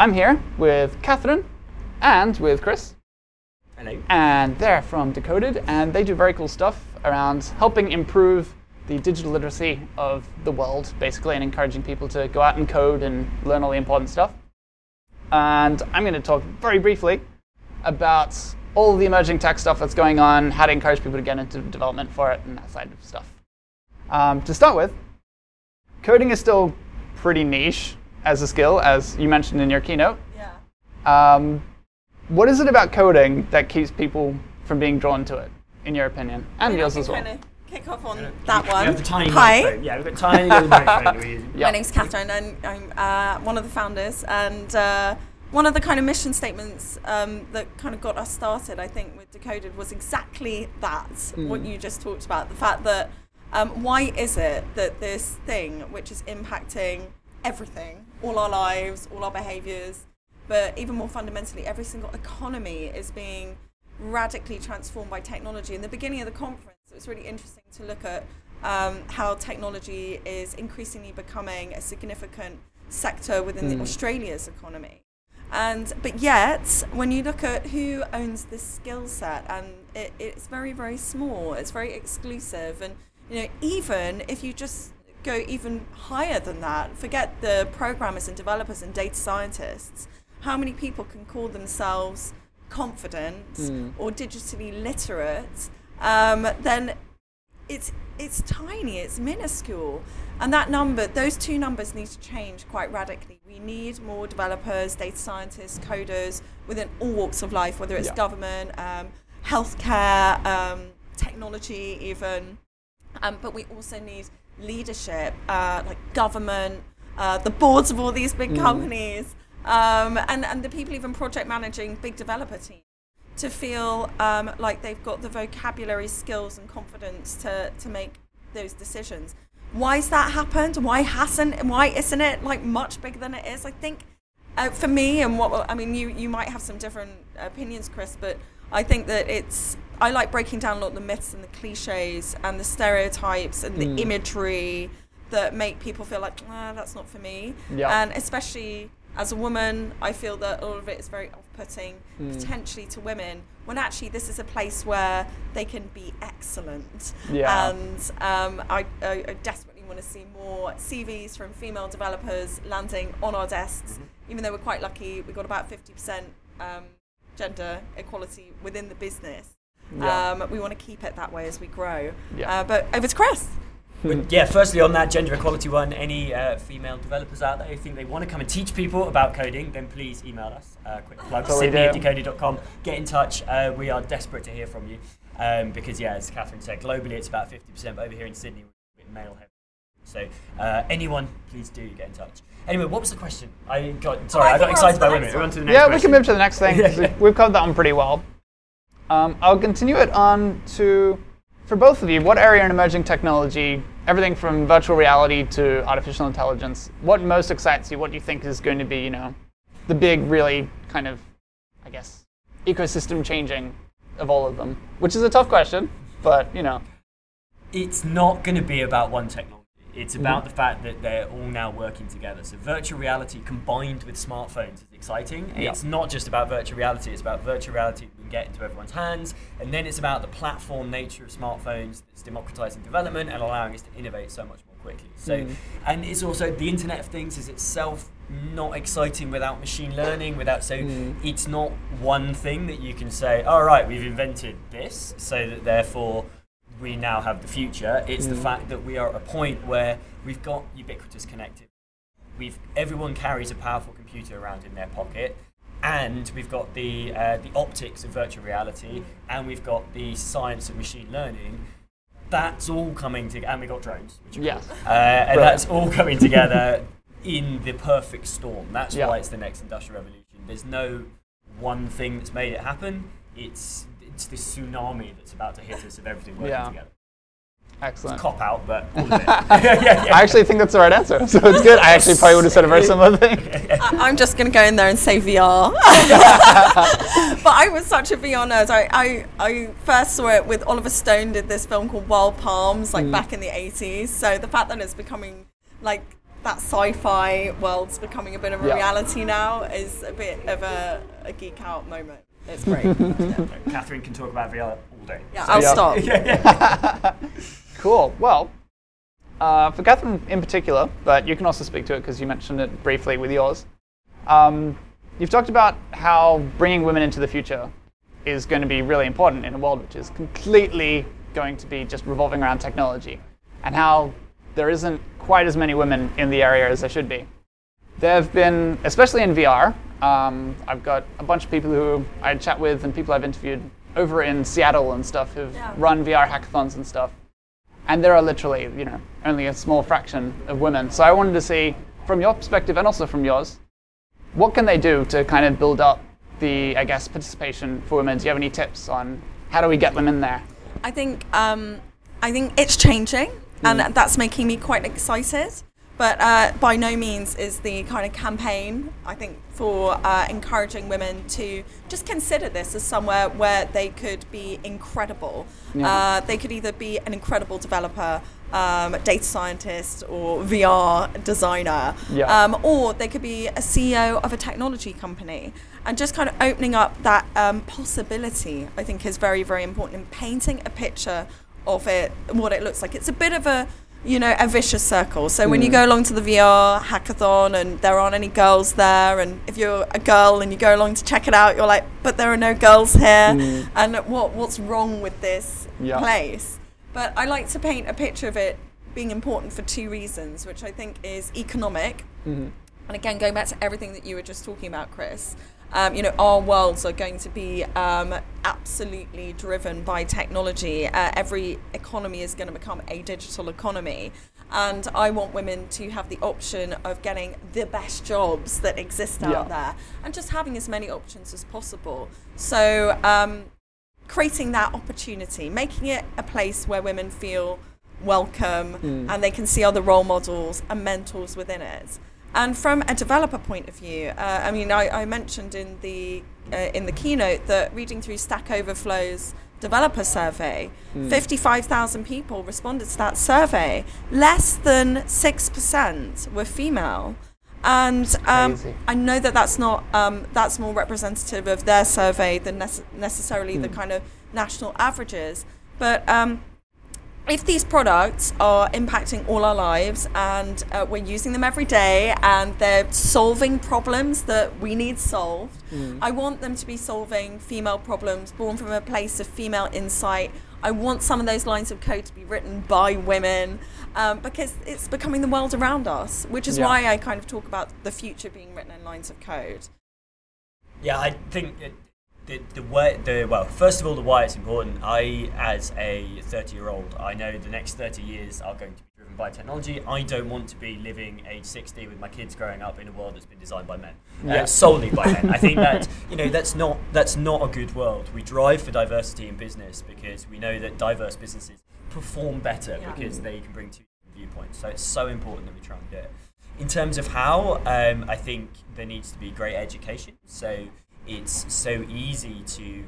I'm here with Kathryn and with Chris. Hello. And they're from Decoded, and they do very cool stuff around helping improve the digital literacy of the world, basically, and encouraging people to go out and code and learn all the important stuff. And I'm going to talk very briefly about all the emerging tech stuff that's going on, how to encourage people to get into development for it, and that side of stuff. Um, to start with, coding is still pretty niche as a skill, as you mentioned in your keynote. Yeah. Um, what is it about coding that keeps people from being drawn to it, in your opinion, and Maybe yours as well? kinda Kick off on that We one. have the tiny Hi. microphone. Yeah, we've got tiny little microphone. we're using. Yeah. My name's Kathryn, and I'm uh, one of the founders. And uh, one of the kind of mission statements um, that kind of got us started, I think, with Decoded was exactly that. What you just talked about, the fact that um, why is it that this thing, which is impacting everything, all our lives, all our behaviours, but even more fundamentally, every single economy is being radically transformed by technology. In the beginning of the conference, it was really interesting to look at um, how technology is increasingly becoming a significant sector within the Australia's economy. And but yet, when you look at who owns this skill set, and it, it's very very small, it's very exclusive, and you know even if you just go even higher than that, forget the programmers and developers and data scientists, how many people can call themselves confident or digitally literate? Um, then it's it's tiny, it's minuscule, and that number, those two numbers need to change quite radically. We need more developers, data scientists, coders within all walks of life, whether it's Yeah. government, um, healthcare, um, technology, even. Um, but we also need leadership, uh, like government, uh, the boards of all these big companies, um, and, and the people even project managing big developer teams to feel um, like they've got the vocabulary, skills, and confidence to, to make those decisions. Why's that happened? Why hasn't? Why isn't it like much bigger than it is? I think uh, for me, and what I mean, you you might have some different opinions, Chris, but I think that it's I like breaking down a lot of the myths and the cliches and the stereotypes and the imagery that make people feel like ah, that's not for me. Yeah. And especially as a woman, I feel that all of it is very off-putting, potentially to women. When actually this is a place where they can be excellent. Yeah. And um, I, I, I desperately want to see more CVs from female developers landing on our desks. Mm-hmm. Even though we're quite lucky, we've got about 50% um, gender equality within the business. Yeah. Um, we want to keep it that way as we grow. Yeah. Uh, but over to Chris. But yeah, firstly on that gender equality one, any uh, female developers out there who think they want to come and teach people about coding, then please email us. Uh, quick plug, That's what we Sydney at do. decoded.com. Get in touch. Uh, we are desperate to hear from you. Um, because yeah, as Kathryn said, globally it's about 50%, but over here in Sydney we're male heavy. So uh, anyone, please do get in touch. Anyway, what was the question? I got sorry, I I, got think we're on excited to by women. We're one. on to the next Yeah, we can move to the next thing. Yeah. we- We've covered that one pretty well. Um, I'll continue it on to, for both of you, what area in emerging technology, everything from virtual reality to artificial intelligence, what most excites you? What do you think is going to be, you know, the big, really kind of, I guess, ecosystem changing of all of them? Which is a tough question, but, you know. it's not going to be about one technology. It's about mm-hmm. the fact that they're all now working together. So virtual reality combined with smartphones is exciting. Yeah. It's not just about virtual reality. It's about virtual reality that we can get into everyone's hands, and then it's about the platform nature of smartphones that's democratizing development and allowing us to innovate so much more quickly. So, mm. and it's also the Internet of Things is itself not exciting without machine learning. Without so, mm. it's not one thing that you can say. All right, we've invented this, so that therefore we now have the future. It's the fact that we are at a point where we've got ubiquitous connectivity. We've everyone carries a powerful computer around in their pocket, and we've got the uh, the optics of virtual reality, and we've got the science of machine learning. That's all coming together, and we've got drones, which are Yes. uh, and that's all coming together in the perfect storm. That's Yeah. why it's the next industrial revolution. There's no one thing that's made it happen. It's it's this tsunami that's about to hit us of everything working Yeah. together. Excellent. Cop out, but all of it. yeah, yeah. I actually think that's the right answer, so it's good. I actually probably would have said a very similar thing. I- I'm just going to go in there and say VR. but I was such a VR nerd. I, I, I first saw it with Oliver Stone did this film called Wild Palms, like mm. back in the 80s. So the fact that it's becoming like that sci-fi world's becoming a bit of a Yeah. reality now is a bit of a, a geek out moment. It's great. yeah. Kathryn can talk about VR all day. Yeah, So- I'll Yeah. stop. Cool. Well, uh, for Kathryn in particular, but you can also speak to it because you mentioned it briefly with yours. Um, you've talked about how bringing women into the future is going to be really important in a world which is completely going to be just revolving around technology, and how there isn't quite as many women in the area as there should be. There have been, especially in VR, um, I've got a bunch of people who I chat with and people I've interviewed over in Seattle and stuff who've Yeah. run VR hackathons and stuff. And there are literally, you know, only a small fraction of women. So I wanted to see, from your perspective and also from yours, what can they do to kind of build up the, I guess, participation for women? Do you have any tips on how do we get them in there? I think um, I think it's changing, and that's making me quite excited. But uh, by no means is the kind of campaign. I think for uh, encouraging women to just consider this as somewhere where they could be incredible. Yeah. Uh, they could either be an incredible developer, um, data scientist, or VR designer, Yeah. um, or they could be a CEO of a technology company. And just kind of opening up that um, possibility, I think, is very, very important in painting a picture of it, what it looks like. It's a bit of a, you know, a vicious circle. So when you hmm. go along to the VR hackathon and there aren't any girls there, and if you're a girl and you go along to check it out, you're like, but there are no girls here, hmm. and what what's wrong with this Yeah. place? But I like to paint a picture of it being important for two reasons, which I think is economic. Mm-hmm. And again, going back to everything that you were just talking about, Chris, um, you know, our worlds are going to be um, absolutely driven by technology. Uh, every economy is going to become a digital economy. And I want women to have the option of getting the best jobs that exist out Yeah. there and just having as many options as possible. So, um, creating that opportunity, making it a place where women feel welcome and they can see other role models and mentors within it. And from a developer point of view, uh, I mean, I, I mentioned in the uh, in the keynote that reading through Stack Overflow's developer survey, 55,000 people responded to that survey. Less than six percent were female. And um, I know that that's not um, that's more representative of their survey than nece- necessarily the kind of national averages. But um, if these products are impacting all our lives and uh, we're using them every day and they're solving problems that we need solved, I want them to be solving female problems born from a place of female insight. I want some of those lines of code to be written by women um, because it's becoming the world around us, which is Yeah. why I kind of talk about the future being written in lines of code. Yeah, I think it, the the way the well, first of all, the why it's important. I, as a thirty-year-old, I know the next thirty years are going to be driven by technology. I don't want to be living age sixty with my kids growing up in a world that's been designed by men, Yeah. uh, solely by men. I think that you know that's not that's not a good world. We drive for diversity in business because we know that diverse businesses perform better Yeah. because they can bring two different viewpoints. So it's so important that we try and do it. In terms of how, um, I think there needs to be great education. So it's so easy to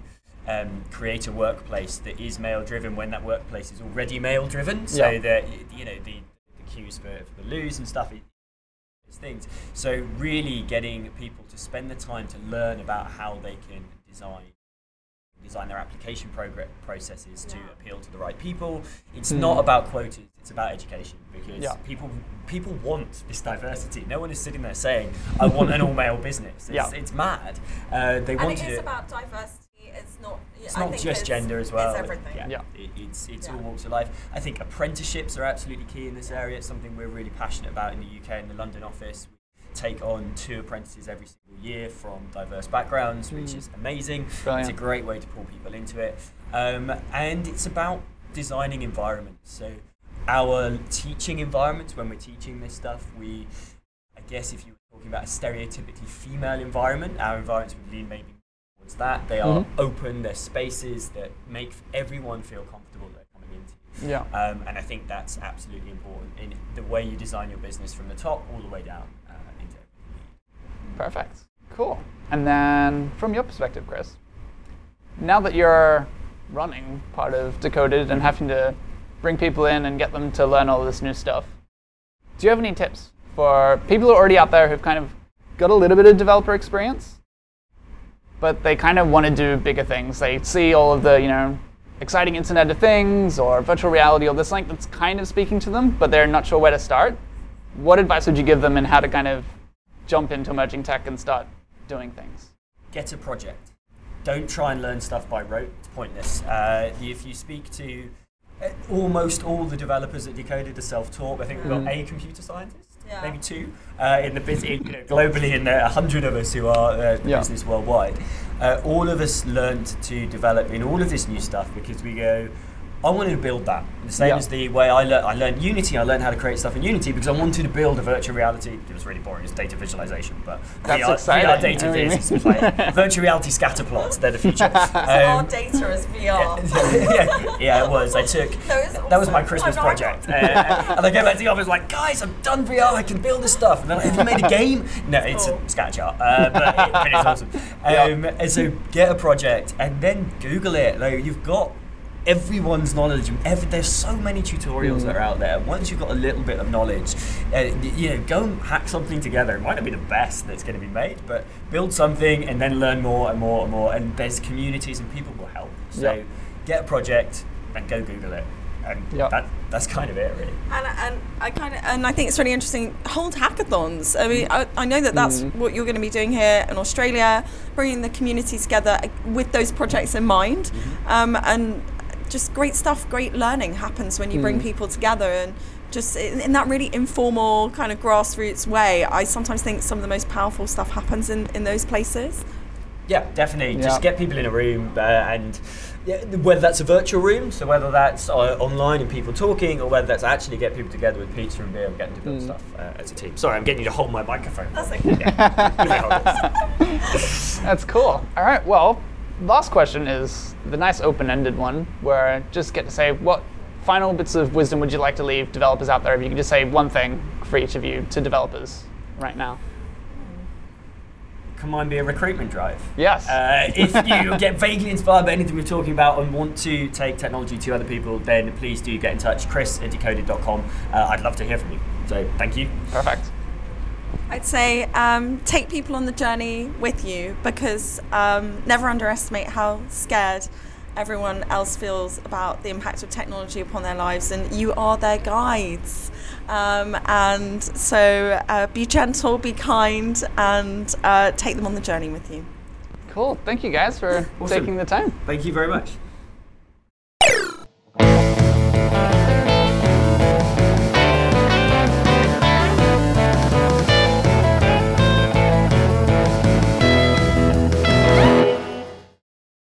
um, create a workplace that is male driven when that workplace is already male driven. So Yeah. that you know the, the queues for, for the loos and stuff. It, things. So really getting people to spend the time to learn about how they can design design their application progr- processes to appeal to the right people. It's not about quotas; it's about education because Yeah. people people want this diversity. No one is sitting there saying, "I want an all-male business." It's, Yeah. it's mad. Uh, they And want it to do is about diversity. It's not. It's I not think just it's- gender as well. It's everything. Yeah, Yeah. It, it's it's Yeah. all walks of life. I think apprenticeships are absolutely key in this area. It's something we're really passionate about in the UK in the London office. Take on two apprentices every single year from diverse backgrounds, which is amazing. Brilliant. It's a great way to pull people into it, um, and it's about designing environments. So our teaching environments when we're teaching this stuff, we I guess if you were talking about a stereotypically female environment, our environments would lean maybe towards that. They are Mhm. open, they're spaces that make everyone feel comfortable they're coming into. Yeah. Um, and I think that's absolutely important in the way you design your business from the top all the way down. Perfect. Cool. And then, from your perspective, Chris, now that you're running part of Decoded and having to bring people in and get them to learn all this new stuff, do you have any tips for people who are already out there who've kind of got a little bit of developer experience, but they kind of want to do bigger things. They see all of the, you know, exciting Internet of Things or virtual reality or this like that's kind of speaking to them, but they're not sure where to start. What advice would you give them and how to kind of jump into emerging tech and start doing things? Get a project. Don't try and learn stuff by rote. It's pointless. Uh, if you speak to uh, almost all the developers at Decoded are self-taught. I think we've got a computer scientist, Yeah. maybe two, uh, in the bus- you know, globally, in the hundred of us who are uh, the Yeah. business worldwide. Uh, all of us learned to develop in all of this new stuff because we go. I wanted to build that. The same Yeah. as the way I learned. I learned Unity. I learned how to create stuff in Unity because I wanted to build a virtual reality. It was really boring. It's data visualization, but That's VR, exciting. VR data I mean- is like virtual reality scatter plots. They're the future. Our Um, data as VR. yeah, yeah, it was. I took That was that was my. Christmas I'm project, uh, and I came back to the office like, guys, I've done VR. I can build this stuff. And they're like, have you made a game? No, it's a scatter chart, uh, but, it, but it's awesome. Um, and so get a project and then Google it. Like you've got everyone's knowledge. Every, there's so many tutorials that are out there. Once you've got a little bit of knowledge, uh, you know, go and hack something together. It might not be the best that's going to be made, but build something and then learn more and more and more. And there's communities and people will help. So Yeah. get a project and go Google it. And Yeah. that, that's kind of it, really. And, and I kind of and I think it's really interesting. Hold hackathons. I mean, I, I know that that's what you're going to be doing here in Australia, bringing the community together uh, with those projects in mind, um, and just great stuff, great learning happens when you bring people together and. Just in, in that really informal kind of grassroots way, I sometimes think some of the most powerful stuff happens in, in those places. Yeah, definitely. Yeah. Just get people in a room uh, and yeah, whether that's a virtual room, so whether that's uh, online and people talking, or whether that's actually get people together with pizza and beer and getting to build stuff uh, as a team. Sorry, I'm getting you to hold my microphone. That's okay. Yeah. Give me a hold. That's cool. All right. Well, last question is the nice open-ended one, where I just get to say what final bits of wisdom would you like to leave developers out there? If you could just say one thing for each of you to developers right now. Can mine be a recruitment drive? Yes. Uh, if you get vaguely inspired by anything we're talking about and want to take technology to other people, then please do get in touch. Chris at decoded.com. Uh, I'd love to hear from you. So thank you. Perfect. I'd say um, take people on the journey with you because um, never underestimate how scared everyone else feels about the impact of technology upon their lives, and you are their guides. Um, and so uh, be gentle, be kind, and uh, take them on the journey with you. Cool. Thank you guys for Awesome. taking the time. Thank you very much.